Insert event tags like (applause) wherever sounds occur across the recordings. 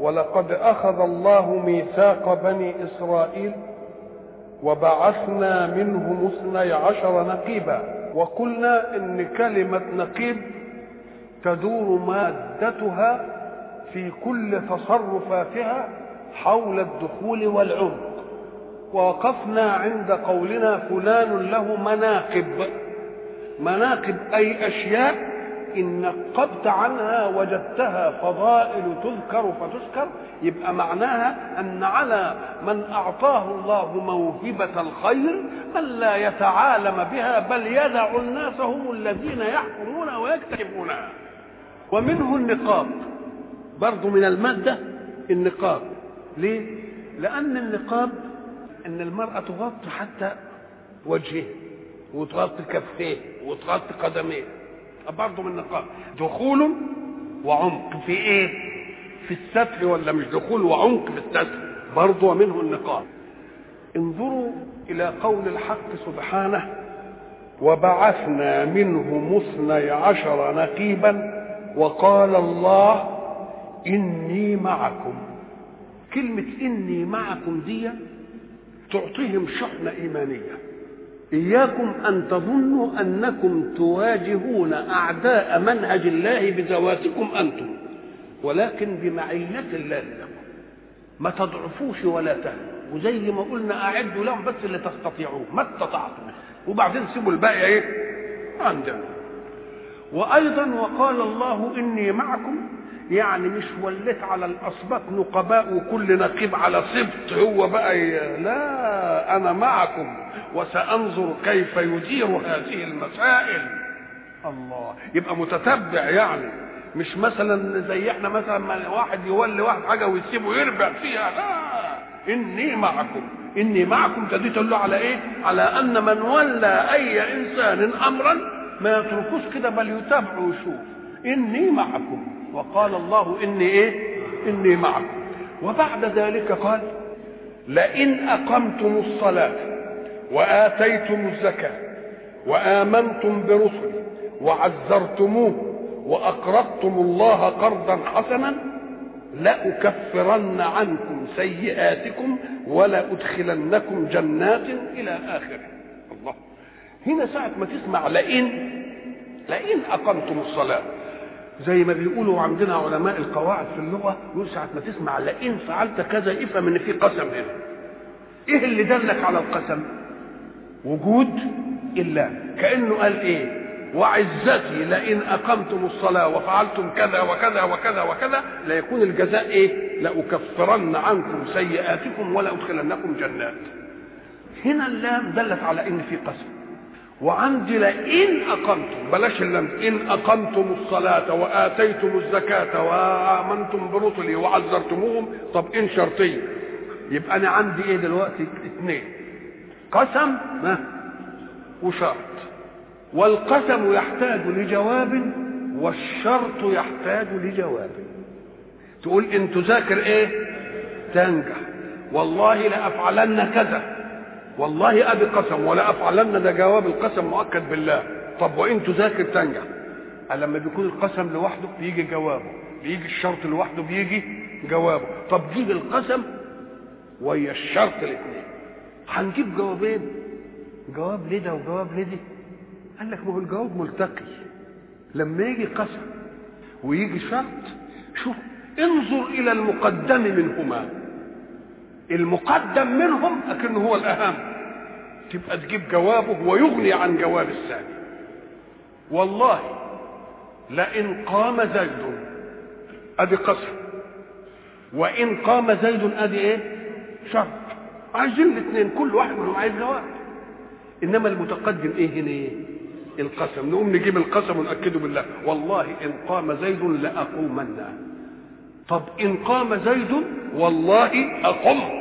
ولقد أخذ الله ميثاق بني إسرائيل وبعثنا منهم اثني عشر نقيبا وقلنا إن كلمة نقيب تدور مادتها في كل تصرفاتها حول الدخول والعمق. ووقفنا عند قولنا فلان له مناقب. مناقب أي أشياء إن نقبت عنها وجدتها فضائل تذكر فتذكر يبقى معناها أن على من أعطاه الله موهبة الخير من لا يتعالم بها بل يدع الناس هم الذين يحكمون ويكتشفونها ومنه النقاب. برضو من المادة النقاب. ليه؟ لأن النقاب أن المرأة تغطي حتى وجهه وتغطي كفيه وتغطي قدميه. برضه من النقاب دخول وعمق. في إيه؟ في الستر ولا مش دخول وعمق في الستر برضه ومنه النقاب انظروا إلى قول الحق سبحانه وبعثنا منهم اثني عشر نقيبا وقال الله إني معكم. كلمة إني معكم دي تعطيهم شحنة إيمانية. إياكم أن تظنوا أنكم تواجهون أعداء منهج الله بذواتكم أنتم ولكن بمعية الله لكم. ما تضعفوش ولا تهنوا. وزي ما قلنا أعدوا لهم بس اللي تستطيعوه. ما استطعتم. وبعدين سيبوا الباقي إيه؟ عندنا. وأيضا وقال الله إني معكم يعني مش وليت على الأسباط نقباء وكل نقيب على سبط. هو بقى لا أنا معكم وسأنظر كيف يدير هذه المسائل. الله يبقى متتبع يعني. مش مثلا زي إحنا مثلا ما واحد يولي واحد حاجة ويسيبه يربع فيها. لا إني معكم. إني معكم دي تدل على إيه؟ على أن من ولى أي إنسان امرا ما يتركوش كده بل يتابعه ويشوف إني معكم. وقال الله إني إيه؟ إني معكم وبعد ذلك قال لئن أقمتم الصلاة وآتيتم الزكاة وآمنتم برسلي وعزرتموه وأقرضتم الله قرضا حسنا لأكفرن عنكم سيئاتكم ولأدخلنكم جنات إلى آخره. الله. هنا ساعة ما تسمع لئن لئن أقمتم الصلاة زي ما بيقولوا عندنا علماء القواعد في اللغة يقول ساعة ما تسمع لئن فعلت كذا افهم إن في قسم هنا. إيه اللي دلك على القسم؟ وجود الله كأنه قال إيه؟ وعزتي لئن أقمتم الصلاة وفعلتم كذا وكذا وكذا وكذا ليكون الجزاء إيه؟ لأكفرن عنكم سيئاتكم ولادخلنكم جنات. هنا اللام دلت على إن في قسم. وعندي لئن أقمتم. بلاش اللام إن أقمتم الصلاة وآتيتم الزكاة وآمنتم برسلي وعزرتموهم. طب إن شرطيه يبقى أنا عندي إيه دلوقتي؟ اثنين. قسم؟ وشرط. والقسم يحتاج لجواب والشرط يحتاج لجواب. تقول إن تذاكر إيه؟ تنجح. والله لأفعلن كذا. والله ادي قسم ولا أفعلن ده جواب القسم مؤكد بالله. طب وإن تذاكر تنجح لما بيكون القسم لوحده بيجي جوابه. بيجي الشرط لوحده بيجي جوابه. طب جيب القسم ويا الشرط الاثنين. هنجيب جوابين؟ جواب لده وجواب لدي قال لك ما هو الجواب ملتقي. لما يجي قسم ويجي شرط شوف انظر إلى المقدم منهما. المقدم منهم لكنه هو الأهم. تبقى تجيب جوابه ويغني عن جواب الثاني والله لئن قام زيد أدي قسم وإن قام زيد أدي إيه؟ شرط. عايزين الاثنين كل واحد منهم عايز جواب. إنما المتقدم إيه هنا؟ إيه القسم. نقوم نجيب القسم ونأكده بالله. والله إن قام زيد لأقومن. طب إن قام زيد والله اقم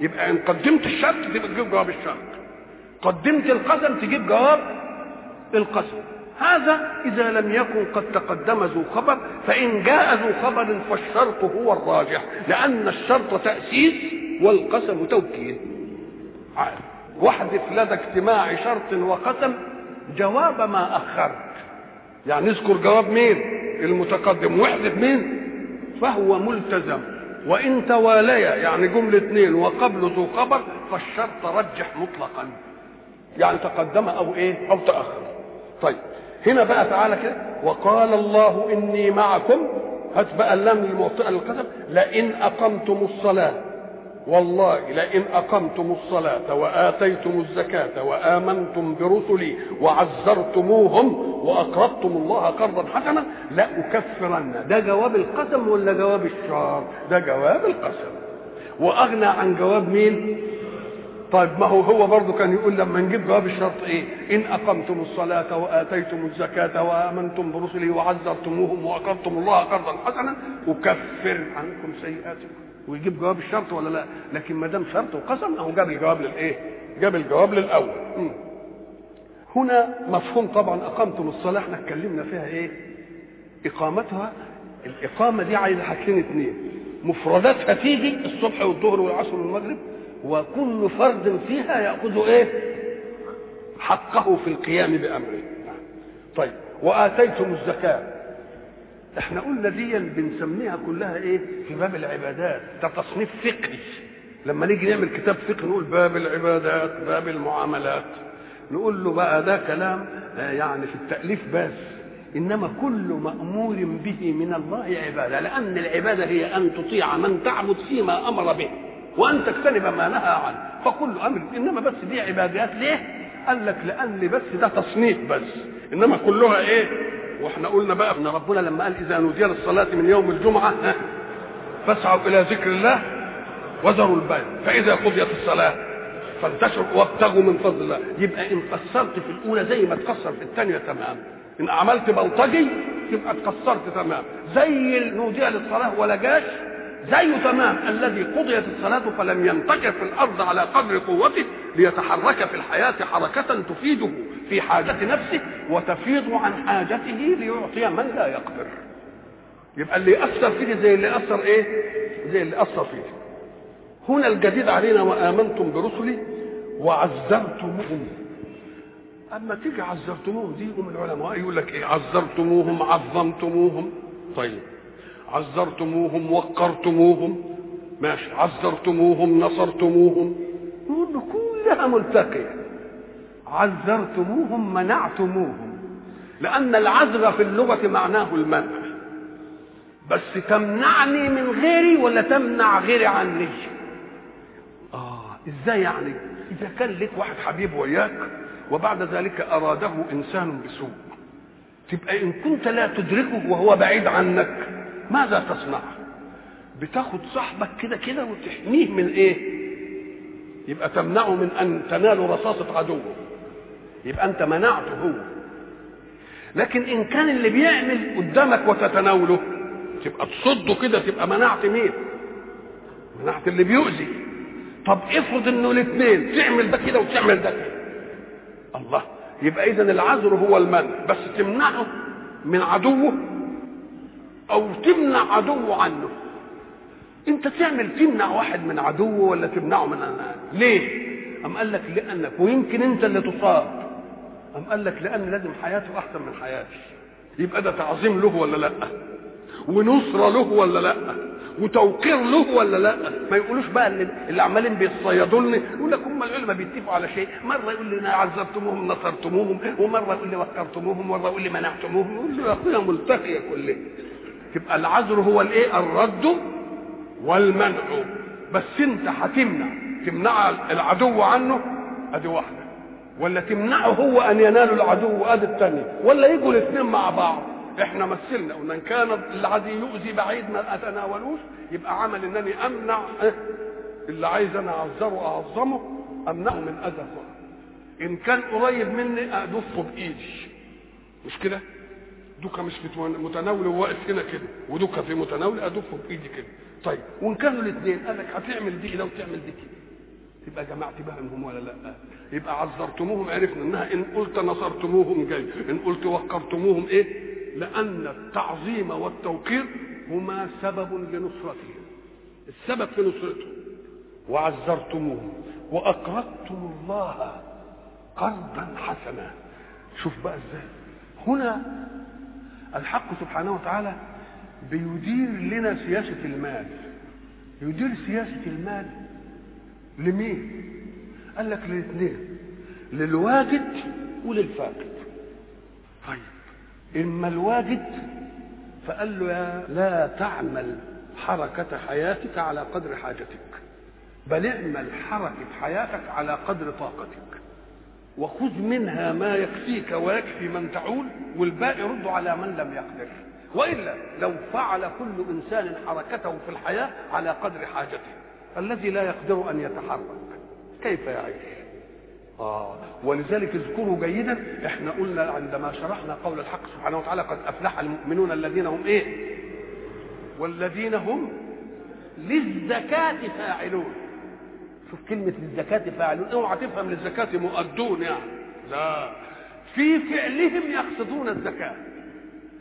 يبقى إن قدمت الشرط تبقى تجيب جواب الشرط. قدمت القسم تجيب جواب القسم. هذا إذا لم يكن قد تقدم ذو خبر فإن جاء ذو خبر فالشرط هو الراجح لأن الشرط تأسيس والقسم توكيد واحذف لدى اجتماع شرط وقسم جواب ما أخرت. يعني اذكر جواب مين؟ المتقدم. واحذف مين؟ فهو ملتزم. وإن تواليا يعني جملة اثنين وقبل ذو خبر فالشرط رجح مطلقا. يعني تقدم أو إيه؟ أو تأخر. طيب هنا بقى تعالى كده. وقال الله إني معكم هات بقى اللام الموطئه للقسم لئن أقمتم الصلاة. والله لئن أقمتم الصلاة وآتيتم الزكاة وآمنتم برسلي وعزرتموهم وأقرضتم الله قرضا حسنا لأكفرن. ده جواب القسم ولا جواب الشر ده جواب القسم. وأغنى عن جواب مين؟ طيب ما هو هو برضه كان يقول لما نجيب جواب الشرط إيه؟ إن أقمتم الصلاة وآتيتم الزكاة وآمنتم برسلي وعزرتموهم وأقرضتم الله قرضا حسنا أكفر عنكم سيئاتكم. ويجيب جواب الشرط ولا لا؟ لكن ما دام شرط وقسم أهو جاب الجواب للإيه؟ جاب الجواب للأول. هنا مفهوم طبعا أقمتم الصلاة إحنا اتكلمنا فيها إيه؟ إقامتها. الإقامة دي عايزة حاجتين اثنين مفرداتها تيجي الصبح والظهر والعصر والمغرب وكل فرد فيها يأخذ إيه؟ حقه في القيام بأمره. طيب وآتيتم الزكاة. إحنا قلنا دي بنسميها كلها إيه؟ في باب العبادات. ده تصنيف فقهي. لما نيجي نعمل كتاب فقه نقول باب العبادات باب المعاملات. نقول له بقى ده كلام يعني في التأليف بس. إنما كل مأمور به من الله عبادة لأن العبادة هي أن تطيع من تعبد فيما أمر به وأن تجتنب ما نهى عنه. فكل أمر إنما بس دي عبادات. ليه؟ قال لك لأن بس ده تصنيف بس. إنما كلها إيه؟ وإحنا قلنا بقى إن ربنا لما قال إذا نودي للصلاة من يوم الجمعة فاسعوا إلى ذكر الله وذروا البيع فإذا قضيت الصلاة فانتشروا وابتغوا من فضل الله. يبقى إن قصرت في الأولى زي ما تقصر في الثانية تمام. إن عملت بلطجي تبقى تقصرت تمام. زي نودي للصلاة ولا جاش زيه تمام الذي قضيت الصلاة فلم ينتشر في الأرض على قدر قوته ليتحرك في الحياة حركة تفيده في حاجة نفسه وتفيض عن حاجته ليعطي من لا يقدر. يبقى اللي يأثر فيه زي اللي أثر إيه؟ زي اللي أثر فيه. هنا الجديد علينا وآمنتم برسلي وعزرتموهم أما تيجي عزرتموهم دي يقوم العلماء يقول لك إيه؟ عزرتموهم عظمتموهم. طيب. عزرتموهم وقرتموهم. ماشي. عزرتموهم نصرتموهم. نقول له كلها ملتقية. عزرتموهم منعتموهم. لأن العزر في اللغة معناه المنع. بس تمنعني من غيري ولا تمنع غيري عني آه إزاي يعني؟ إذا كان لك واحد حبيب وياك وبعد ذلك أراده إنسان بسوء. تبقى إن كنت لا تدركه وهو بعيد عنك ماذا تصنع؟ بتاخد صاحبك كده كده وتحميه من إيه؟ يبقى تمنعه من أن تنال رصاصة عدوه. يبقى أنت منعته هو. لكن إن كان اللي بيعمل قدامك وتتناوله تبقى تصده كده تبقى منعت مين؟ منعت اللي بيؤذي. طب افرض إنه الاثنين تعمل ده كده وتعمل ده كده. الله يبقى اذا العذر هو المنع. بس تمنعه من عدوه أو تمنع عدوه عنه. أنت تعمل تمنع واحد من عدوه ولا تمنعه من أنا. ليه؟ أم قال لك لأنك ويمكن أنت اللي تصاب. أم قال لك لأن لازم حياته أحسن من حياتي يبقى ده تعظيم له ولا لأ؟ ونصرة له ولا لأ؟ وتوقير له ولا لأ؟ ما يقولوش بقى اللي, عمالين بيتصيدوا لي يقول لك هم العلماء بيتفقوا على شيء. مرة يقول لي عذبتموهم نصرتموهم. ومرة يقول لي وقرتموهم ومرة يقول لي منعتموهم. يقول له يا أخويا ملتقية كلها يبقى العذر هو الايه؟ الرد والمنع. بس انت هتمنع. تمنع العدو عنه ادي واحدة. ولا تمنعه هو أن ينال العدو ادي الثانية ولا يجوا الاثنين مع بعض. إحنا مثلنا. قلنا ان كان الذي يؤذي بعيد ما أتناولوش يبقى عمل إنني أمنع. اللي عايز أنا أعذره أعظمه أمنعه من أذى. إن كان قريب مني أدفه بإيدي. مش كده؟ دوكا مش متناول وواقف هنا كده ودوكا في متناول ادفه بايدي كده. طيب وإن كانوا الاثنين قال لك هتعمل دي كده وتعمل دي كده. يبقى جمعت بينهم ولا لأ؟ يبقى عذرتموهم عرفنا إنها إن قلت نصرتموهم جاي. إن قلت وقرتموهم إيه؟ لأن التعظيم والتوقير هما سبب لنصرتهم. السبب في نصرتهم. وعزرتموهم وأقرضتم الله قرضا حسنا. شوف بقى إزاي. هنا الحق سبحانه وتعالى بيدير لنا سياسة المال. يدير سياسة المال لمين؟ قال لك للاثنين للواجد وللفاقد. طيب إما الواجد فقال له يا لا تعمل حركة حياتك على قدر حاجتك بل اعمل حركة حياتك على قدر طاقتك. وخذ منها ما يكفيك ويكفي من تعول والباقي رد على من لم يقدر. وإلا لو فعل كل إنسان حركته في الحياة على قدر حاجته. الذي لا يقدر أن يتحرك. كيف يعيش آه ولذلك اذكروا جيدا إحنا قلنا عندما شرحنا قول الحق سبحانه وتعالى قد أفلح المؤمنون الذين هم إيه؟ والذين هم للزكاة فاعلون. شوف كلمة للزكاة فاعلون. اوعى تفهم للزكاة مؤدون يعني. لا. في فعلهم يقصدون الزكاة.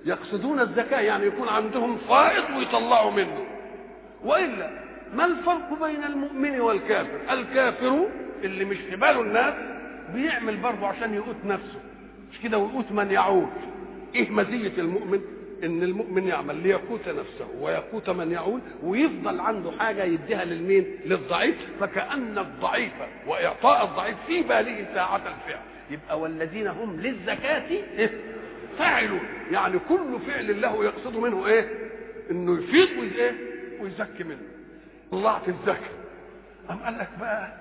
يقصدون الزكاة يعني يكون عندهم فائض ويطلعوا منه. وإلا ما الفرق بين المؤمن والكافر؟ الكافر اللي مش في باله الناس بيعمل برضه عشان يقوت نفسه. مش كده؟ ويقوت من يعود. إيه مزية المؤمن؟ إن المؤمن يعمل ليقوت نفسه ويقوت من يعود ويفضل عنده حاجة يديها للمين؟ للضعيف. فكأن الضعيف وإعطاء الضعيف في باله ساعة الفعل. يبقى والذين هم للزكاة إيه؟ فاعلون. يعني كل فعل له يقصد منه إيه؟ إنه يفيض وايه ويزكي منه. طلعت الزكاة. أم قال لك بقى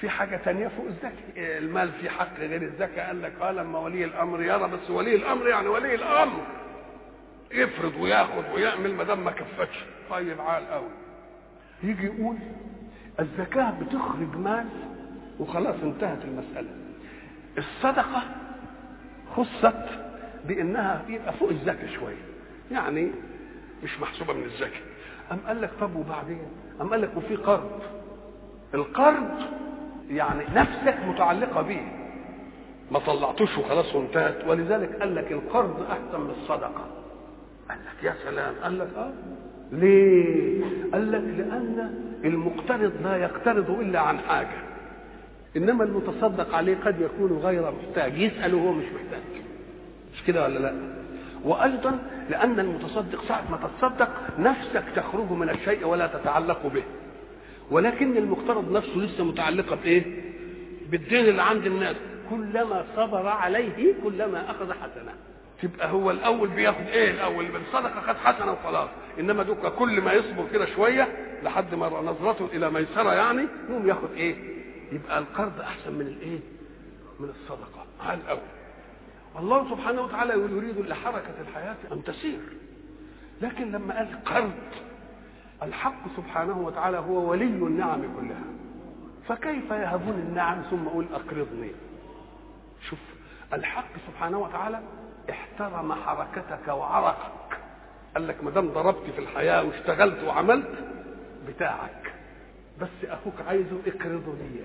في حاجة تانية فوق الزكاة؟ المال في حق غير الزكاة؟ قال لك آه لما ولي الأمر يرى بس ولي الأمر يعني ولي الأمر. يفرض وياخد ويعمل ما دام ما كفتش. طيب عال قوي. يجي يقول الزكاة بتخرج مال وخلاص انتهت المسألة. الصدقة خصت بأنها يبقى فوق الزكاة شوية. يعني مش محسوبة من الزكاة. أم قال لك طب وبعدين؟ أم قال لك وفي قرض. القرض يعني نفسك متعلقة به. ما طلعتوش وخلاص وانتهت. ولذلك قال لك القرض أحسن من الصدقة. قال لك يا سلام. قال لك آه. ليه؟ قال لك لأن المقترض لا يقترض إلا عن حاجة. إنما المتصدق عليه قد يكون غير محتاج. يسال وهو مش محتاج. مش كده ولا لا؟ وأيضا لأن المتصدق ساعة ما تتصدق نفسك تخرج من الشيء ولا تتعلق به. ولكن المقترض نفسه لسه متعلقة بإيه؟ بالدين اللي عند الناس. كلما صبر عليه كلما أخذ حسنه تبقى هو الأول بياخد إيه الأول؟ بالصدقه خد حسنة وخلاص. إنما دوكا كل ما يصبر كده شوية لحد ما نظرته إلى ميسرة يعني يقوم ياخد إيه؟ يبقى القرض أحسن من الإيه؟ من الصدقة. على الأول. الله سبحانه وتعالى يريد لحركة الحياة أن تسير. لكن لما قال قرض الحق سبحانه وتعالى هو ولي النعم كلها. فكيف يهبون النعم ثم أقول أقرضني؟ شوف الحق سبحانه وتعالى احترم حركتك وعرقك. قال لك ما دام ضربت في الحياة واشتغلت وعملت بتاعك. بس أخوك عايزه اقرضه لي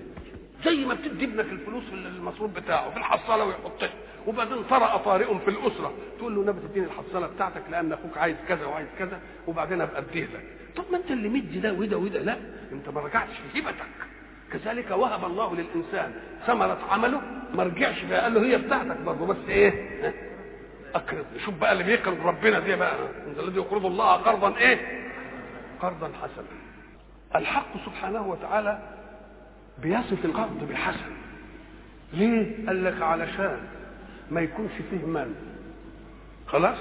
زي ما بتدي ابنك الفلوس في المصروف بتاعه في الحصالة ويحطها. وبعدين طرأ طارئ في الأسرة. تقول له نبي تديني الحصالة بتاعتك لأن أخوك عايز كذا وعايز كذا وبعدين أبقى أديه لك. طب ما أنت اللي مدي ده وده وده. لا أنت ما رجعتش في هبتك كذلك وهب الله للإنسان ثمرة عمله. ما رجعش قال له هي بتاعتك برضه. بس إيه؟ اقرض شوف بقى اللي بيقرض ربنا دي بقى. الذي يقرض الله قرضا إيه؟ قرضا حسنا. الحق سبحانه وتعالى بيصف القرض بالحسن. ليه؟ قال لك علشان ما يكونش فيه من خلاص؟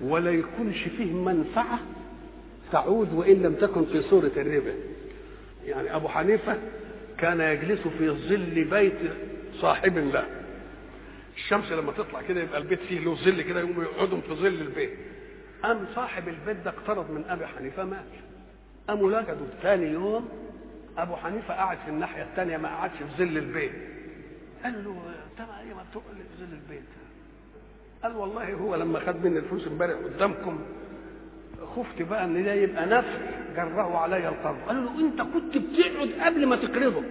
ولا يكونش فيه منفعة تعود وإن لم تكن في صورة الربا. يعني أبو حنيفة كان يجلس في ظل بيت صاحب له الشمس لما تطلع كده يبقى البيت فيه له ظل كده يقوموا يقعدوا في ظل البيت. قام صاحب البيت ده اقترض من أبي حنيفة مات. قاموا لجدوا ثاني يوم أبو حنيفة قاعد في الناحية الثانية ما قعدش في ظل البيت. قال له انت ما إيه ما تقعد في ظل البيت؟ قال والله هو لما خد مني الفلوس امبارح قدامكم خفت بقى إن ده يبقى نفس جره علي القرض قالوا له أنت كنت بتقعد قبل ما تقرضه.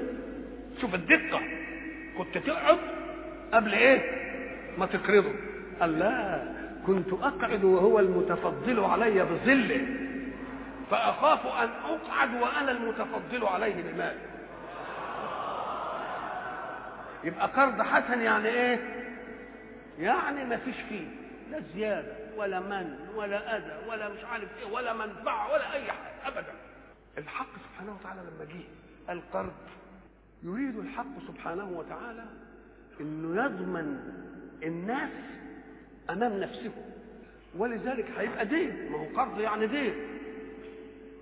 شوف الدقة كنت تقعد قبل إيه؟ ما تقرضه قال لا كنت أقعد وهو المتفضل علي بظله فأخاف أن أقعد وأنا المتفضل عليه بمالي يبقى قرض حسن يعني إيه؟ يعني ما فيش فيه لا زيادة ولا من ولا أذى ولا مش عارف إيه ولا منفعة ولا أي حاجة ابدا. الحق سبحانه وتعالى لما جه القرض يريد الحق سبحانه وتعالى إنه يضمن الناس أمام نفسه ولذلك هيبقى دين ما هو قرض يعني دين.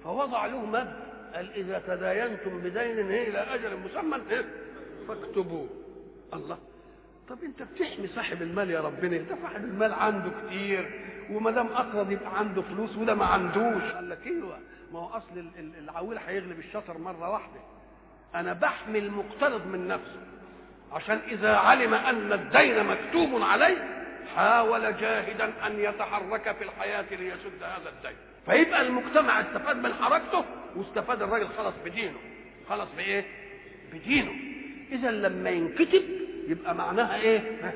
فوضع له مبدأ قال إذا تداينتم بدين إلى أجل مسمى فاكتبوه. الله. طب أنت بتحمي صاحب المال يا ربنا ده صاحب المال عنده كتير وما دام أقرض يبقى عنده فلوس وده ما عندوش. قال لك إيوه ما هو أصل العويل هيغلب الشطر مرة واحدة. أنا بحمي المقترض من نفسه. عشان إذا علم أن الدين مكتوب عليه حاول جاهدا أن يتحرك في الحياة ليسد هذا الدين. فيبقى المجتمع استفاد من حركته واستفاد الراجل خلص بدينه. خلص بإيه؟ بدينه. اذا لما ينكتب يبقى معناها إيه؟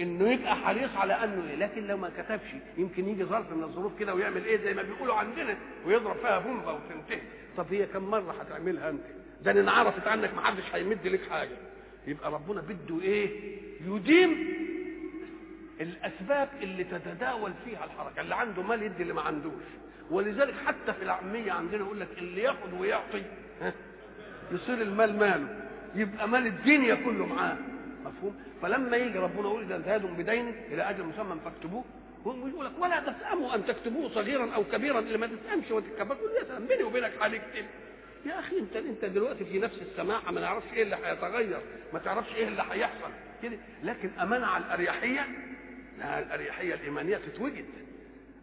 إنه يبقى حريص على أنه إيه؟ لكن لو ما كتبش يمكن يجي ظرف من الظروف كده ويعمل إيه؟ زي ما بيقولوا عندنا ويضرب فيها بومبا وتنتهي. طب هي كم مرة هتعملها أنت؟ ده ان عرفت عنك ما حدش هيمد لك حاجة. يبقى ربنا بده إيه؟ يديم الأسباب اللي تتداول فيها الحركة اللي عنده مال يدي اللي ما عندوش. ولذلك حتى في العامية عندنا يقول لك اللي ياخد ويعطي يصير المال ماله يبقى مال الدنيا كله معاه. مفهوم؟ فلما يجي ربنا يقول إذا انتهيتم بدين إلى أجل مسمى فاكتبوه هو يقول لك ولا تسأموا أن تكتبوه صغيرا أو كبيرا الا ما تسأمش وتتكبر يا سلام بيني وبينك هنكتب يا أخي أنت أنت دلوقتي في نفس السماحة ما نعرفش إيه اللي هيتغير ما تعرفش إيه اللي هيحصل كده. لكن أمانة على الأريحية؟ لا الأريحية الإيمانية تتوجد.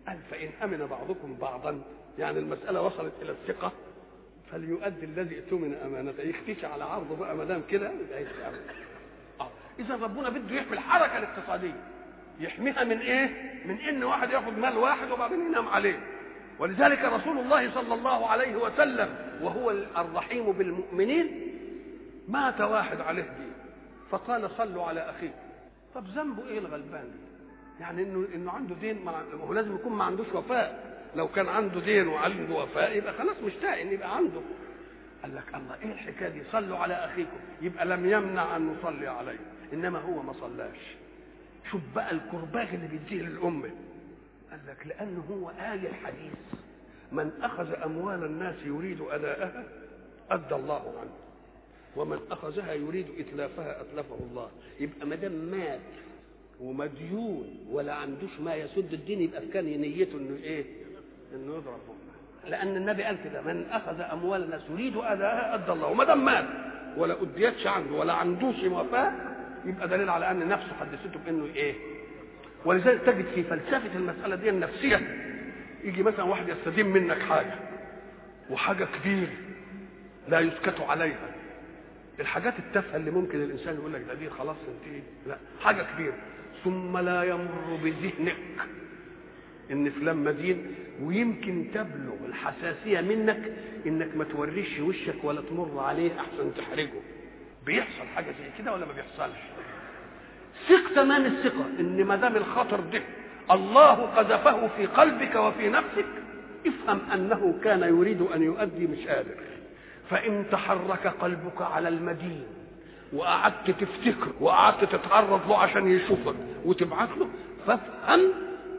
قال فإن أمن بعضكم بعضا يعني المسألة وصلت إلى الثقة فليؤدي الذي اؤتمن أمانته. يختشي على عرضه بقى ما دام كده يبقى آه. إذا ربنا بده يحمي الحركة الاقتصادية. يحميها من إيه؟ من إن واحد يأخذ مال واحد وبعدين ينام عليه. ولذلك رسول الله صلى الله عليه وسلم وهو الرحيم بالمؤمنين مات واحد عليه دين فقال صلوا على أخيه. طب ذنبه إيه الغلبان؟ يعني إنه إنه عنده دين ما هو لازم يكون ما عندوش وفاء. لو كان عنده دين وعنده وفاء يبقى خلاص مشتاق ان يبقى عنده. قال لك الله إيه الحكاية دي؟ صلوا على أخيكم يبقى لم يمنع أن نصلي عليه إنما هو ما صلاش. شوف بقى الكرباج اللي بيديه للأمة. قال لك لأنه هو آية الحديث. من أخذ أموال الناس يريد أداءها أدى الله عنه. ومن أخذها يريد إتلافها أتلفه الله. يبقى ما دام مات ومديون ولا عندوش ما يسد الدين يبقى كان نيته إنه إيه؟ إنه يضرب. لأن النبي قال كده من أخذ أموال الناس يريد أداءها أدى الله. وما دام مات ولا أديتش عنده ولا عندوش وفاء يبقى دليل على أن نفسه حدثته بإنه إيه؟ ولذلك تجد في فلسفة المسألة دي النفسية يجي مثلا واحد يستدين منك حاجة وحاجة كبيرة لا يسكت عليها. الحاجات التافهة اللي ممكن الإنسان يقول لك ده دي خلاص انتهي لا حاجة كبيرة. ثم لا يمر بذهنك إن فلان مدين ويمكن تبلغ الحساسية منك إنك ما توريش وشك ولا تمر عليه أحسن تحرجه. بيحصل حاجة زي كده ولا ما بيحصلش؟ ثق تمام الثقة. إن ما دام الخطر ده الله قذفه في قلبك وفي نفسك افهم أنه كان يريد أن يؤدي مش قادر فإن تحرك قلبك على المدين وقعدت تفتكر وقعدت تتعرض له عشان يشوفك وتبعت له فافهم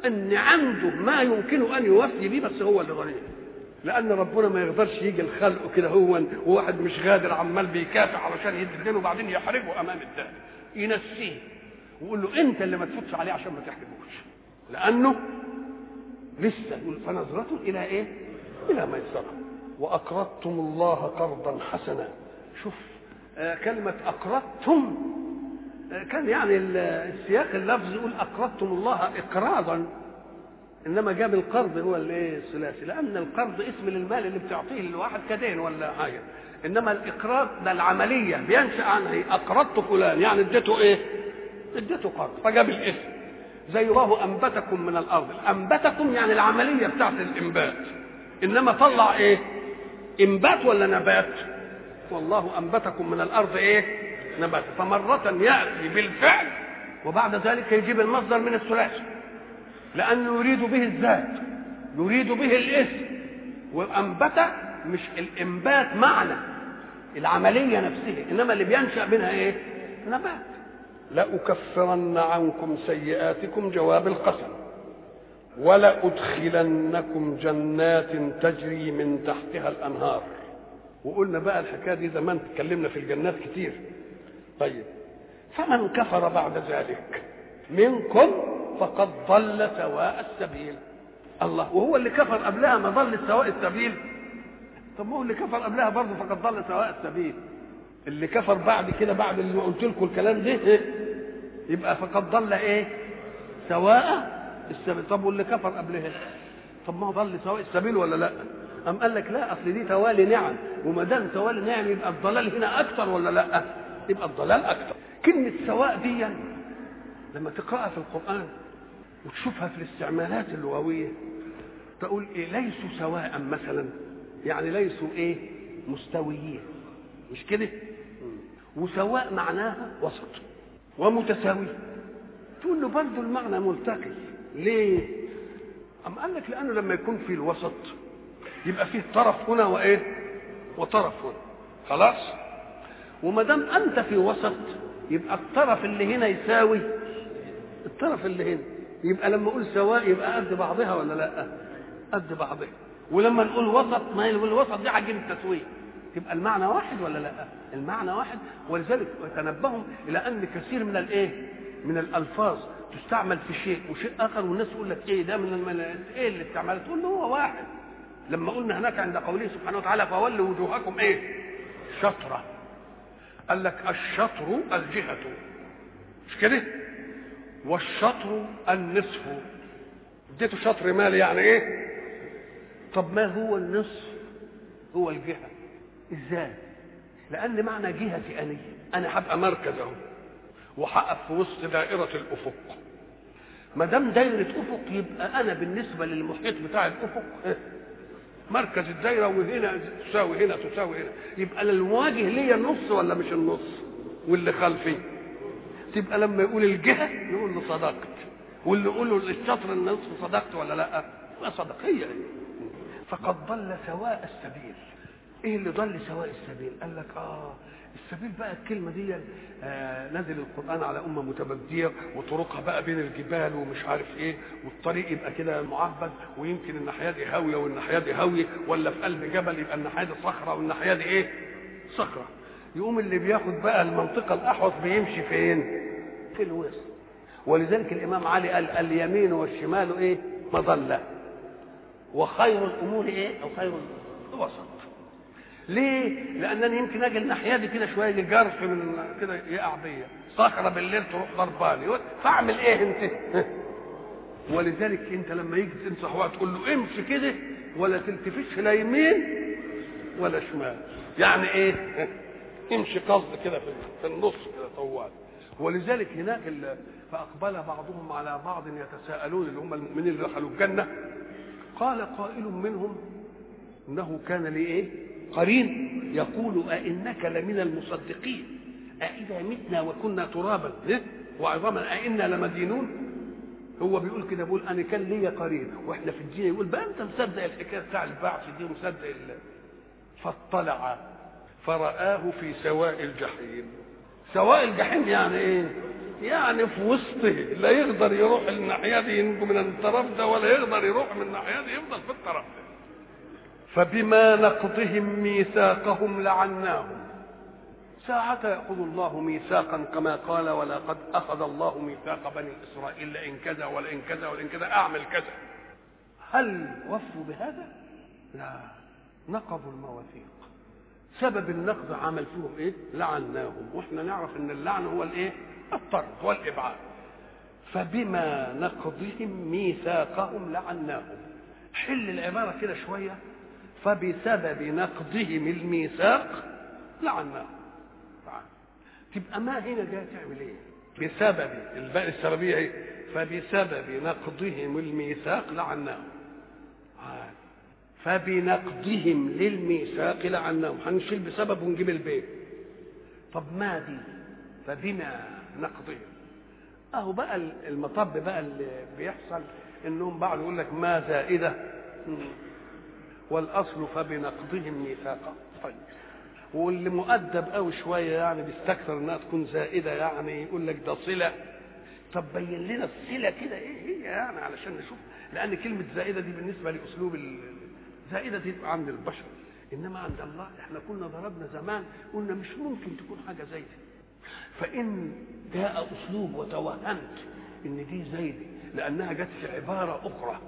إن عنده ما يمكن أن يوفي به بس هو اللي ضريح لأن ربنا ما يقدرش يجي الخلق كده هو وواحد مش غادر عمال بيكافح علشان يدي الدين وبعدين يحرجه أمام الدين ينسيه. ويقول له انت اللي ما تفوتش عليه عشان ما تحرجوش لأنه لسه يقول فنظرة إلى إيه؟ إلى ميسره وأقرضتم الله قرضا حسنا. شوف آه كلمة أقرضتم آه كان يعني السياق اللفظ يقول أقرضتم الله إقراضا. إنما جاب القرض هو الايه الثلاثي. لأن القرض اسم للمال اللي بتعطيه لواحد كدين ولا حاجة. إنما الإقراض ده العملية. بينشأ عنها أقرضت فلان. يعني اديته إيه؟ اديته قرض فجاب الاسم زي الله أنبتكم من الأرض. أنبتكم يعني العملية بتاعت الإنبات. إنما طلع إيه؟ إنبات ولا نبات؟ والله أنبتكم من الأرض إيه؟ نبات. فمرة يأتي بالفعل وبعد ذلك يجيب المصدر من الثلاثي. لأنه يريد به الذات يريد به الاسم وأنبت مش الإنبات معنى العملية نفسها إنما اللي بينشأ منها إيه؟ نبات. لأكفرن عنكم سيئاتكم جواب القسم. ولأدخلنكم جنات تجري من تحتها الأنهار. وقلنا بقى الحكاية دي زمان اتكلمنا في الجنات كتير. طيب فمن كفر بعد ذلك منكم فقد ضل سواء السبيل. الله وهو اللي كفر قبلها ما ضل سواء السبيل؟ طب ما هو اللي كفر قبلها برضه فقد ضل سواء السبيل. اللي كفر بعد كده بعد اللي قلت لكم الكلام ده؟ يبقى فقد ضل إيه؟ سواء السبيل. طب واللي كفر قبلها طب ما هو ضل سواء السبيل ولا لا؟ أم قال لك لا أصل دي توالي نعم. وما دام توالي نعم يبقى الضلال هنا أكثر ولا لا؟ يبقى الضلال أكثر كلمة سواء دي لما تقرأها في القرآن وتشوفها في الاستعمالات اللغوية تقول إيه؟ ليسوا سواء مثلا. يعني ليسوا إيه؟ مستويين. مش كده؟ وسواء معناها وسط. ومتساوي تقول له برضه المعنى ملتقي. ليه؟ أم قال لك لأنه لما يكون في الوسط يبقى فيه طرف هنا وإيه؟ وطرف هنا. خلاص؟ وما دام أنت في وسط يبقى الطرف اللي هنا يساوي الطرف اللي هنا. يبقى لما أقول سواء يبقى قد بعضها ولا لأ؟ قد بعضها. ولما نقول وسط ما الوسط دي عجين التسويه تبقى المعنى واحد ولا لا؟ المعنى واحد. ولذلك تنبهوا إلى أن كثير من الايه من الألفاظ تستعمل في شيء وشيء آخر والناس تقول لك إيه ده من. إيه اللي استعملت تقول له هو واحد. لما قلنا هناك عند قوله سبحانه وتعالى فولوا وجوهكم إيه؟ شطرة. قال لك الشطر الجهة. مش كده؟ والشطر النصف. اديته شطر مال يعني إيه؟ طب ما هو النصف؟ هو الجهة. إزاي؟ لأن معنى جهتي أني. أنا هبقى مركز أهو. وهقف في وسط دائرة الأفق. ما دام دايرة أفق يبقى أنا بالنسبة للمحيط بتاع الأفق مركز الدايرة وهنا تساوي هنا تساوي هنا. يبقى المواجه ليا النص ولا مش النص؟ واللي خلفي. تبقى لما يقول الجهة يقول له صدقت. واللي يقول له الشطر النصف صدقت ولا لأ؟ ما صدق هي فقد ضل سواء السبيل. إيه اللي ضل سواء السبيل؟ قال لك آه السبيل بقى الكلمة دي آه نزل القرآن على أمة متبديه وطرقها بقى بين الجبال ومش عارف إيه والطريق يبقى كده معبد ويمكن الناحيه دي هاويه والناحيه دي هاويه ولا في قلب جبل يبقى الناحيه دي صخرة والناحيه دي إيه؟ صخرة. يقوم اللي بياخد بقى المنطقة الأحوط بيمشي فين؟ في الوسط. ولذلك الإمام علي قال اليمين والشمال إيه؟ مظلة. وخير الأمور إيه؟ أو خير الوسط. ليه؟ لأنني يمكن أجي الناحية دي كده شوية جرف من كده يقع بيا صخره بالليل تروح ضرباني فاعمل إيه أنت؟ (laughs) ولذلك أنت لما يجي تنصح واحد تقول له امشي كده ولا تلتفتش لا يمين ولا شمال يعني إيه؟ (laughs) امشي قصد كده في النص كده طوال ولذلك هناك فأقبل بعضهم على بعض يتساءلون اللي هم المؤمنين اللي دخلوا الجنة قال قائل منهم إنه كان لي إيه؟ قرين يقول أئنك لمن المصدقين أإذا متنا وكنا ترابا وعظاما أئنا لمدينون هو بيقول كده بيقول أنا كان لي قرين وإحنا في الدين يقول بقى أنت مصدق الحكاية بتاع البعث دي مصدق. فاطلع فرآه في سواء الجحيم سواء الجحيم يعني إيه؟ يعني في وسطه لا يقدر يروح الناحية دي ينجو من الطرف ده ولا يقدر يروح من الناحية دي يفضل في الطرف ده فبما نقضهم ميثاقهم لعناهم. ساعة يأخذ الله ميثاقا كما قال ولقد أخذ الله ميثاق بني إسرائيل لئن كذا ولئن كذا ولئن كذا أعمل كذا. هل وفوا بهذا؟ لا نقضوا المواثيق. سبب النقض عمل فيهم إيه؟ لعناهم. وإحنا نعرف إن اللعن هو الإيه؟ الطرد والإبعاد. فبما نقضهم ميثاقهم لعناهم. حل العبارة كده شوية. فبسبب نقضهم الميثاق لعناهم تبقى ما هنا جاية تعمل إيه؟ بسبب الباء السببيه إيه فبسبب نقضهم الميثاق لعناهم فبنقضهم للميثاق لعناهم هنشيل بسبب ونجيب البيت طب ما دي؟ فبما نقضهم. أهو بقى المطب بقى اللي بيحصل إنهم بعض يقول لك ما زائدة. والأصل فبنقضهم ميثاقا طيب. واللي مؤدب قوي شوية يعني بيستكثر إنها تكون زائدة يعني يقول لك ده صلة. طب بين لنا الصلة كده. إيه هي يعني علشان نشوف. لأن كلمة زائدة دي بالنسبة لأسلوب زائدة دي عند البشر. إنما عند الله إحنا كنا ضربنا زمان قلنا مش ممكن تكون حاجة زايدة. فإن جاء أسلوب وتوهمت إن دي زايدة لأنها جت في عبارة أخرى.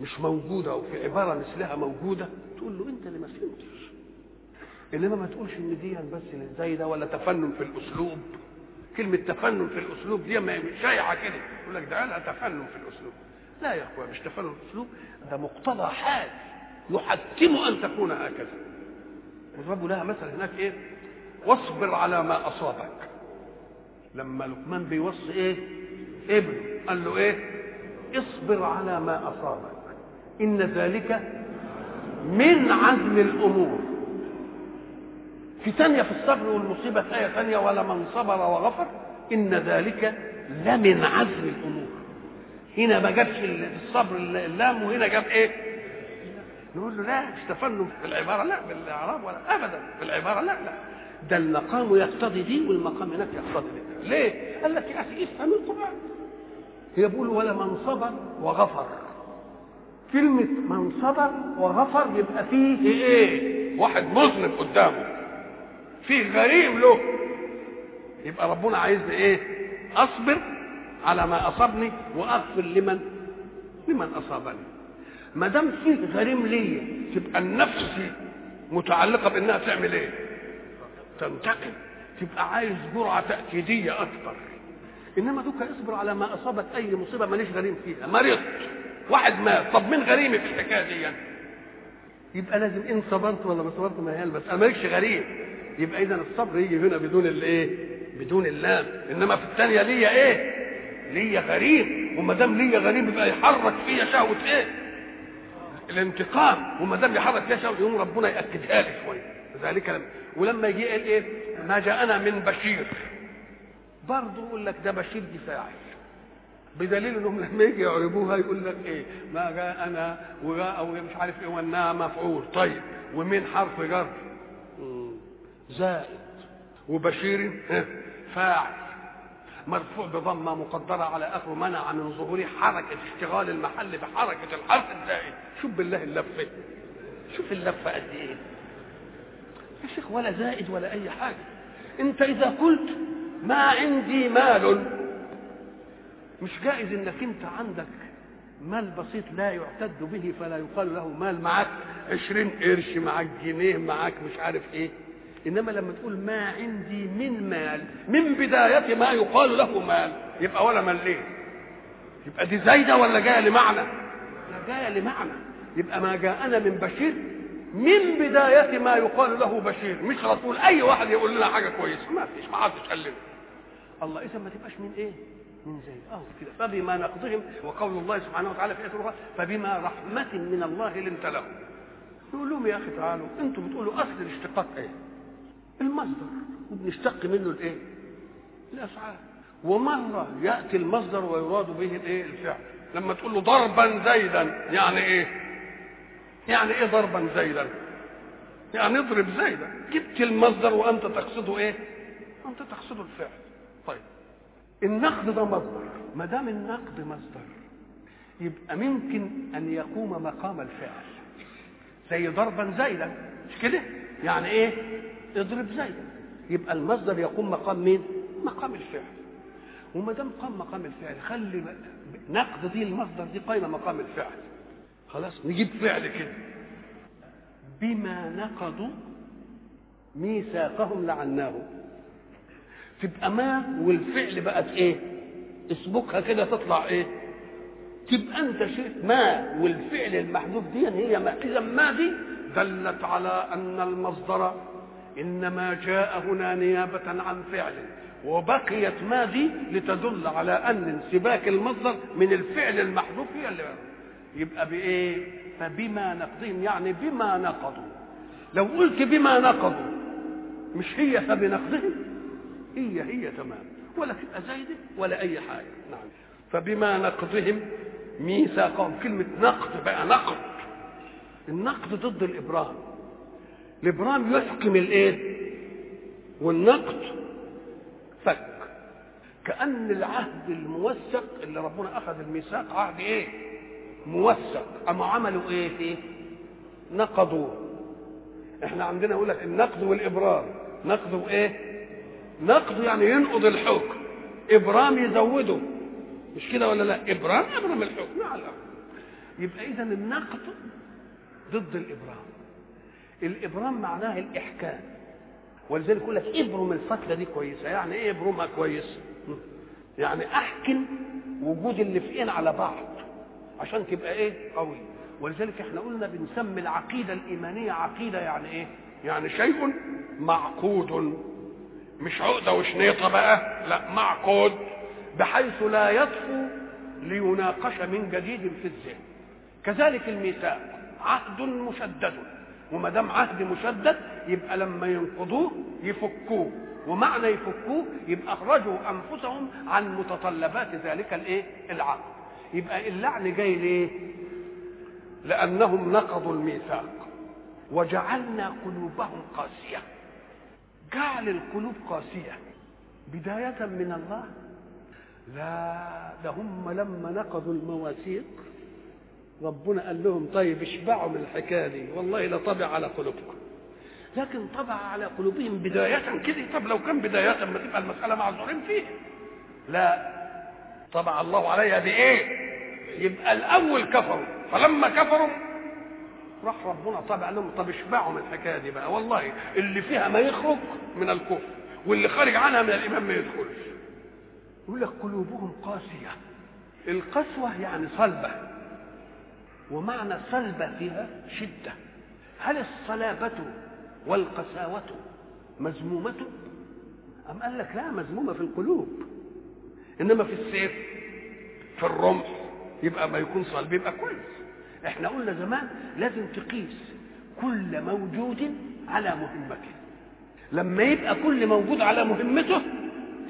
مش موجودة وفي عبارة مثلها موجودة تقول له أنت اللي ما فهمتش. إنما ما تقولش إن دي بس زايده ولا تفنن في الأسلوب. كلمة تفنن في الأسلوب دي شايعه كده. يقول لك ده لها تفنن في الأسلوب. لا يا أخويا مش تفنن في الأسلوب ده مقتضى حال يحتم أن تكون هكذا. الرب لها مثل هناك إيه؟ واصبر على ما أصابك. لما لقمان بيوصي إيه؟ ابنه قال له إيه؟ اصبر على ما أصابك. إن ذلك من عزم الأمور. في ثانية في الصبر والمصيبة في آية ثانية ولمن صبر وغفر إن ذلك لمن عزم الأمور. هنا ما جابش الصبر اللام وهنا جاب إيه؟ نقول له لا مش تفنن في العبارة لا بالإعراب ولا ابدا في العبارة لا لا. ده المقام يقتضي دي والمقام هناك يقتضي دي. ليه؟ قال لك يا أخي افهم القرآن. هي بيقول ولا من صبر وغفر. كلمة من صبر وغفر يبقى فيه إيه؟ واحد مذنب قدامه. فيه غريم له. يبقى ربنا عايزني إيه؟ أصبر على ما أصابني وأغفر لمن؟ لمن أصابني. ما دام فيه غريم ليا تبقى النفس متعلقة بإنها تعمل إيه؟ تنتقم. تبقى عايز جرعة تأكيدية أكثر إنما دوك اصبر على ما أصابك. أي مصيبة ماليش غريم فيها. مرضت واحد مات طب مين غريمي في الحكاية دي يعني؟ يبقى لازم إن صبرت ولا ما صبرت ما هي بس أنا مالكش غريم يبقى اذا الصبر يجي هنا بدون الإيه؟ بدون اللام إنما في الثانية ليا إيه؟ ليا غريم وما دام ليا غريم يبقى يحرك فيا شهوة إيه؟ الانتقام وما دام يحرك فيها شهوة يقوم ربنا يأكدها لي شوية ذلك لما ولما يجي قال إيه؟ ما جاءنا من بشير برضه يقول لك ده بشير دي فاعل بدليل انهم لما يجي يعربوها يقول لك إيه؟ ما جاء أنا وجاء مش عارف إيه وأنها مفعول. طيب ومين حرف جر زائد. وبشير؟ فاعل. مرفوع بضمة مقدرة على اخره منع من ظهور حركة اشتغال المحل بحركة الحرف الزائد. شوف بالله اللفة. شوف اللفة قد إيه. يا شيخ ولا زائد ولا أي حاجة. أنت إذا قلت ما عندي مال مش جائز انك انت عندك مال بسيط لا يعتد به فلا يقال له مال معاك عشرين قرش معاك جنيه معاك مش عارف إيه. انما لما تقول ما عندي من مال من بداية ما يقال له مال يبقى ولا ملين يبقى دي زايدة ولا جاية لمعنى؟ جاية لمعنى. يبقى ما جاءنا من بشير من بداية ما يقال له بشير. مش رسول أي واحد يقول لنا حاجة كويسة ما فيش ما حدش قال لنا. الله إذا ما تبقاش من إيه؟ من زي آه كده. فبما نقضهم وقول الله سبحانه وتعالى في أخرى فبما رحمة من الله لنت لهم. نقول لهم يا أخي تعالوا أنتم بتقولوا أصل الاشتقاق إيه؟ المصدر. وبنشتق منه الإيه؟ الأفعال. ومرة يأتي المصدر ويراد به الإيه؟ الفعل. لما تقول له ضربا زيدا يعني إيه؟ يعني إيه ضربا زيدا؟ يعني اضرب زيدا. جبت المصدر وأنت تقصده إيه؟ أنت تقصده الفعل. النقد ده مصدر. ما دام النقد مصدر يبقى ممكن أن يقوم مقام الفعل. زي ضربا زيدا مش كده؟ يعني إيه؟ اضرب زيدا يبقى المصدر يقوم مقام مين؟ مقام الفعل. وما دام قام مقام الفعل خلي نقد دي المصدر دي قايمة مقام الفعل. خلاص نجيب فعل كده. بما نقضوا ميثاقهم لعناهم تبقى ما والفعل بقت إيه؟ اسبقها كده تطلع إيه؟ تبقى أنت شئت ما والفعل المحذوف دي هي ما إذا ما دي دلت على أن المصدر إنما جاء هنا نيابة عن فعل وبقيت ما دي لتدل على أن انسباك المصدر من الفعل المحذوف هي اللي يبقى بإيه؟ فبما نقضهم يعني بما نقضوا. لو قلت بما نقضوا مش هي فبنقضهم؟ هي هي تمام. ولا تبقى زايده ولا أي حاجة. نعم. فبما نقضهم ميثاقهم كلمة نقض بقى نقض. النقض ضد الإبرام. الإبرام يحكم الإيه؟ والنقض فك. كأن العهد الموثق اللي ربنا أخذ الميثاق عهد إيه؟ موثق. أما عملوا إيه؟ فيه نقضوه. إحنا عندنا يقول لك النقد والإبرام. نقد وايه نقد يعني ينقض الحكم. إبرام يزوده. مش كده ولا لا؟ إبرام ابرم الحكم. على يبقى إذا النقد ضد الإبرام. الإبرام معناه الإحكام. ولذلك يقول لك إبرم الفتلة دي كويسة. يعني إيه إبرمها كويس؟ يعني أحكم وجود اللفئين على بعض. عشان تبقى إيه؟ قوي. ولذلك إحنا قلنا بنسمي العقيدة الإيمانية عقيدة يعني إيه؟ يعني شيء معقود. مش عقدة وشنيطه بقى لا معقود بحيث لا يطفو ليناقش من جديد في الذهن. كذلك الميثاق عهد مشدد. وما دام عهد مشدد يبقى لما ينقضوه يفكوه. ومعنى يفكوه يبقى أخرجوا أنفسهم عن متطلبات ذلك الإيه؟ العقد. يبقى اللعن جاي ليه؟ لأنهم نقضوا الميثاق. وجعلنا قلوبهم قاسية. جعل القلوب قاسية. بداية من الله. لا ده هم لما نقضوا المواثيق ربنا قال لهم طيب اشبعوا من الحكاية دي. والله لطبع على قلوبكم. لكن طبع على قلوبهم بداية كده. طب لو كان بداية ما تبقى المسألة معذورين فيها. لا طبع الله عليها بإيه؟ يبقى الأول كفروا. فلما كفروا راح ربنا طبع لهم. طب اشبعوا من الحكاية دي بقى. والله اللي فيها ما يخرج من الكفر واللي خارج عنها من الإيمان ما يدخلش. يقول لك قلوبهم قاسية. القسوة يعني صلبة. ومعنى صلبة فيها شدة. هل الصلابة والقساوة مذمومة؟ أم قال لك لا مذمومة في القلوب. إنما في السيف في الرمح يبقى ما يكون صلب يبقى كويس. إحنا قلنا زمان لازم تقيس كل موجود على مهمته. لما يبقى كل موجود على مهمته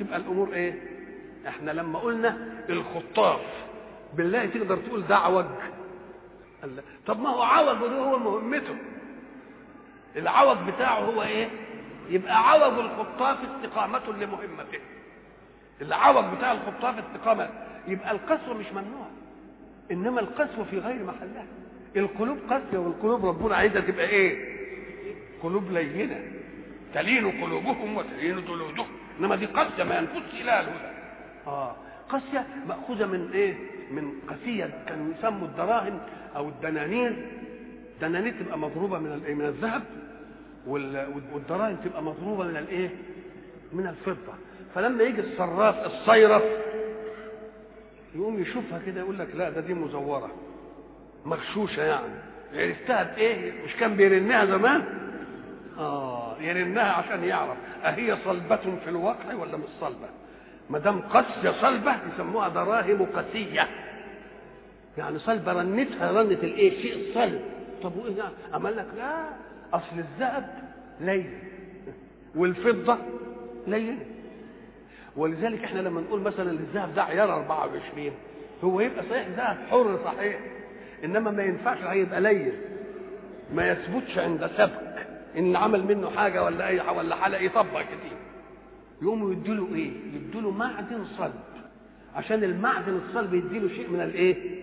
تبقى الأمور إيه؟ إحنا لما قلنا الخطاف بالله تقدر تقول ده عوج. طب ما هو عوج وده هو مهمته. العوج بتاعه هو إيه؟ يبقى عوج الخطاف استقامة لمهمته. العوج بتاع الخطاف استقامة يبقى القسوة مش ممنوع. إنما القسوة في غير محلها. القلوب قاسية والقلوب ربنا عايزها تبقى إيه؟ قلوب لينة. تلين قلوبهم وتلين جلودهم. إنما دي قاسية ما ينفذش إلى الهدى. آه قاسية مأخوذة من إيه؟ من قسية كانوا يسموا الدراهم أو الدنانير. الدنانير تبقى مضروبة من من الذهب والدراهم تبقى مضروبة من الايه من الفضة. فلما يجي الصراف الصيرف يقوم يشوفها كده يقول لك لا ده دي مزورة. مغشوشة يعني. عرفتها بايه؟ مش كان بيرنها زمان؟ آه يرنها عشان يعرف. أهي صلبة في الواقع ولا مش صلبة؟ ما دام قسية صلبة يسموها دراهم قسية. يعني صلبة رنتها رنة الإيه؟ الشيء الصلب طب وإيه؟ عمل لك لا أصل الذهب لين والفضة لينة ولذلك إحنا لما نقول مثلا الذهب ده عيار 24 هو يبقى صحيح ذهب حر صحيح إنما ما ينفعش يبقى لين ما يثبتش عند سبك إن عمل منه حاجة ولا أي ولا حلقة يطبق كتير. يقوموا يدوا إيه؟ يدوا معدن صلب. عشان المعدن الصلب يديله شيء من الإيه؟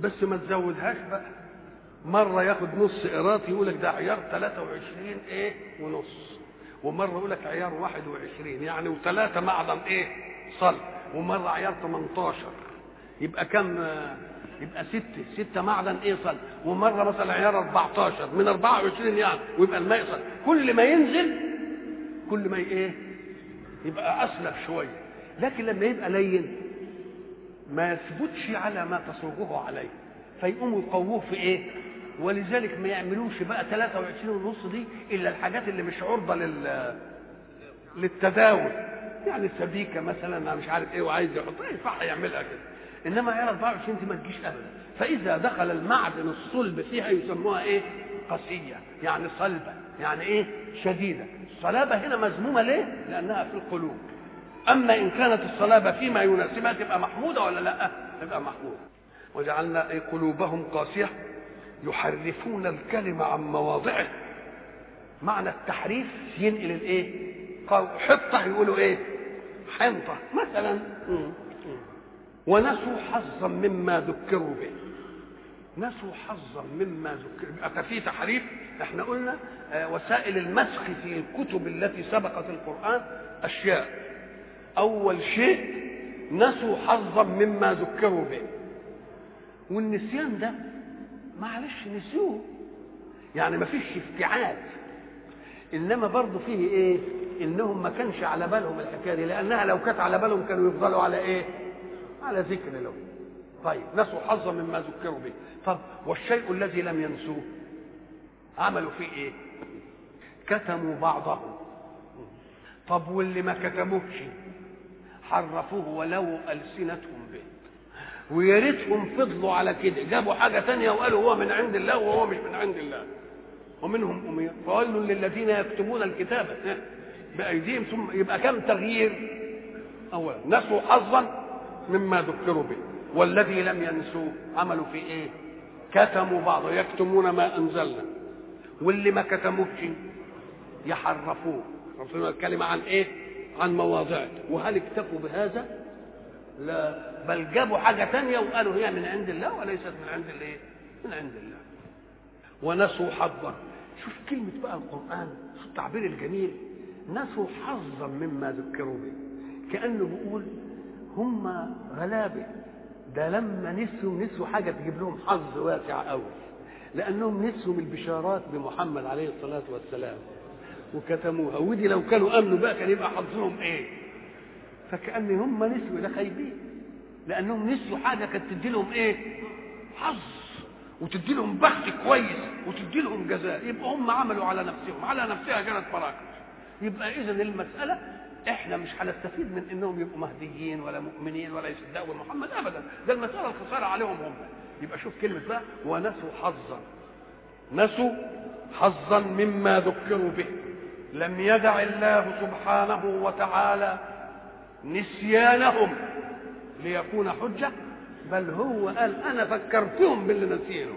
بس ما تزودهاش بقى. مرة ياخد نص قيراط يقول لك ده عيار 23 إيه ونص. ومرة يقول لك عيار 21 يعني وثلاثة معدن إيه؟ صلب. ومرة عيار 18 يبقى كم؟ يبقى ستة. ستة معدن إيه صلب؟ ومرة مثلا عيار 14 من 24 يعني ويبقى الماء صلب كل ما ينزل كل ما إيه؟ يبقى أسلب شوية. لكن لما يبقى لين ما يثبتش على ما تصوغه عليه. فيقوموا يقووه في إيه؟ ولذلك ما يعملوش بقى 23 ونص دي إلا الحاجات اللي مش عرضة لل للتداول. يعني سبيكه مثلا أنا مش عارف إيه وعايز يحطها ينفع يعملها كده. إنما عيار 24 دي ما تجيش ابدا. فإذا دخل المعدن الصلب فيها يسموها إيه؟ قسيه يعني صلبة يعني إيه؟ شديدة. الصلابة هنا مذمومة ليه؟ لأنها في القلوب. أما إن كانت الصلابة فيما يناسبها تبقى محمودة ولا لأ؟ تبقى محمودة. وجعلنا إيه قلوبهم قاسية. يحرفون الكلمة عن مواضعه. معنى التحريف ينقل الإيه؟ حطة يقولوا إيه؟ حنطة مثلا. ونسوا حظا مما ذكروا به. نسوا حظا مما ذكروا به في تحريف. إحنا قلنا آه وسائل المسخ في الكتب التي سبقت القرآن أشياء. أول شيء نسوا حظا مما ذكروا به. والنسيان ده معلش نسيوه. يعني ما فيش افتعال. إنما برضه فيه إيه؟ إنهم ما كانش على بالهم الحكاية دي لأنها لو كانت على بالهم كانوا يفضلوا على إيه؟ على ذكر له طيب نسوا حظا مما ذكروا به. طب والشيء الذي لم ينسوه؟ عملوا فيه إيه؟ كتموا بعضه طب واللي ما كتموهش حرفوه ولو ألسنتهم به. ويا ريتهم فضلوا على كده. جابوا حاجة تانية وقالوا هو من عند الله وهو مش من عند الله. ومنهم أمية فويل للذين يكتبون الكتاب. بأيديهم ثم يبقى كم تغيير؟ أولا نسوا حظا مما ذكروا به. والذي لم ينسوه عملوا في إيه؟ كتموا بعض يكتمون ما أنزلنا. واللي ما كتموش يحرفوه. ربنا الكلمة عن إيه؟ عن مواضعه. وهل اكتفوا بهذا؟ لا بل جابوا حاجة تانية وقالوا هي من عند الله وليست من عند الايه؟ من عند الله. ونسوا حظا. شوف كلمة بقى القرآن شوف التعبير الجميل. نسوا حظا مما ذكروا به. كأنه بيقول هم غلابة. ده لما نسوا نسوا حاجة تجيب لهم حظ واسع قوي. لأنهم نسوا من البشارات بمحمد عليه الصلاة والسلام. وكتموها. ودي لو كانوا أمنوا بقى كان يبقى حظهم إيه؟ فكأن هم نسوا ده خايبين لأنهم نسوا حاجة كانت تدي لهم إيه؟ حظ. وتدي لهم بخت كويس وتدي لهم جزاء. يبقى هم عملوا على نفسهم على نفسها كانت براكه يبقى اذا المسألة إحنا مش هنستفيد من إنهم يبقوا مهديين ولا مؤمنين ولا يصدقوا محمد ابدا. ده المسألة الخسارة عليهم هم. يبقى شوف كلمة بقى ونسوا حظا. نسوا حظا مما ذكروا به. لم يدع الله سبحانه وتعالى نسيانهم ليكون حجة بل هو قال أنا فكرتهم باللي نسينه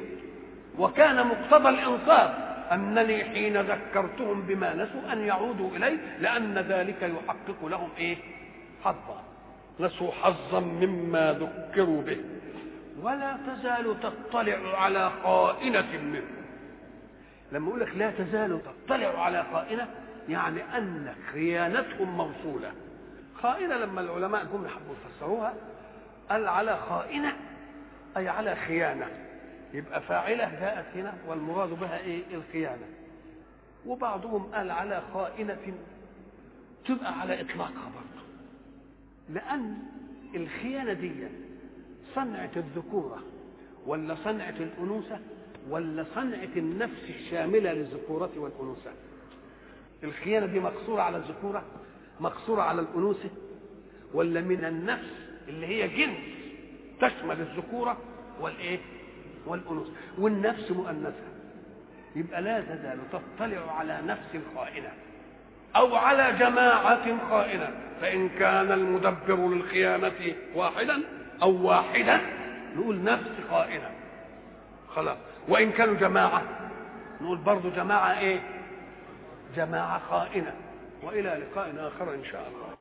وكان مقتضى الانصاف أنني حين ذكرتهم بما نسوا أن يعودوا اليه لأن ذلك يحقق لهم إيه؟ حظا. نسوا حظا مما ذكروا به. ولا تزال تطلع على خائنة منه. لما أقول لك لا تزال تطلع على خائنة يعني أن خيانتهم موصولة. خائنة لما العلماء جم يحبوا يفسروها قال على خائنة أي على خيانة. يبقى فاعلة جاءت هنا والمراد بها إيه؟ الخيانة. وبعضهم قال على خائنة تبقى على إطلاقها برضه. لأن الخيانة دي صنعة الذكورة ولا صنعة الأنوثة ولا صنعة النفس الشاملة للذكورة والأنوثة. الخيانة دي مقصورة على الذكورة؟ مقصورة على الأنوثة ولا من النفس اللي هي جنس تشمل الذكورة والإيه؟ والأنوثة. والنفس مؤنثة. يبقى لا تزال تطلع على نفس خائنة أو على جماعة خائنة. فإن كان المدبر للخيانة واحدا أو واحدة نقول نفس خائنة. خلاص. وإن كانوا جماعة نقول برضو جماعة إيه؟ جماعة خائنة. وإلى لقاء آخر إن شاء الله.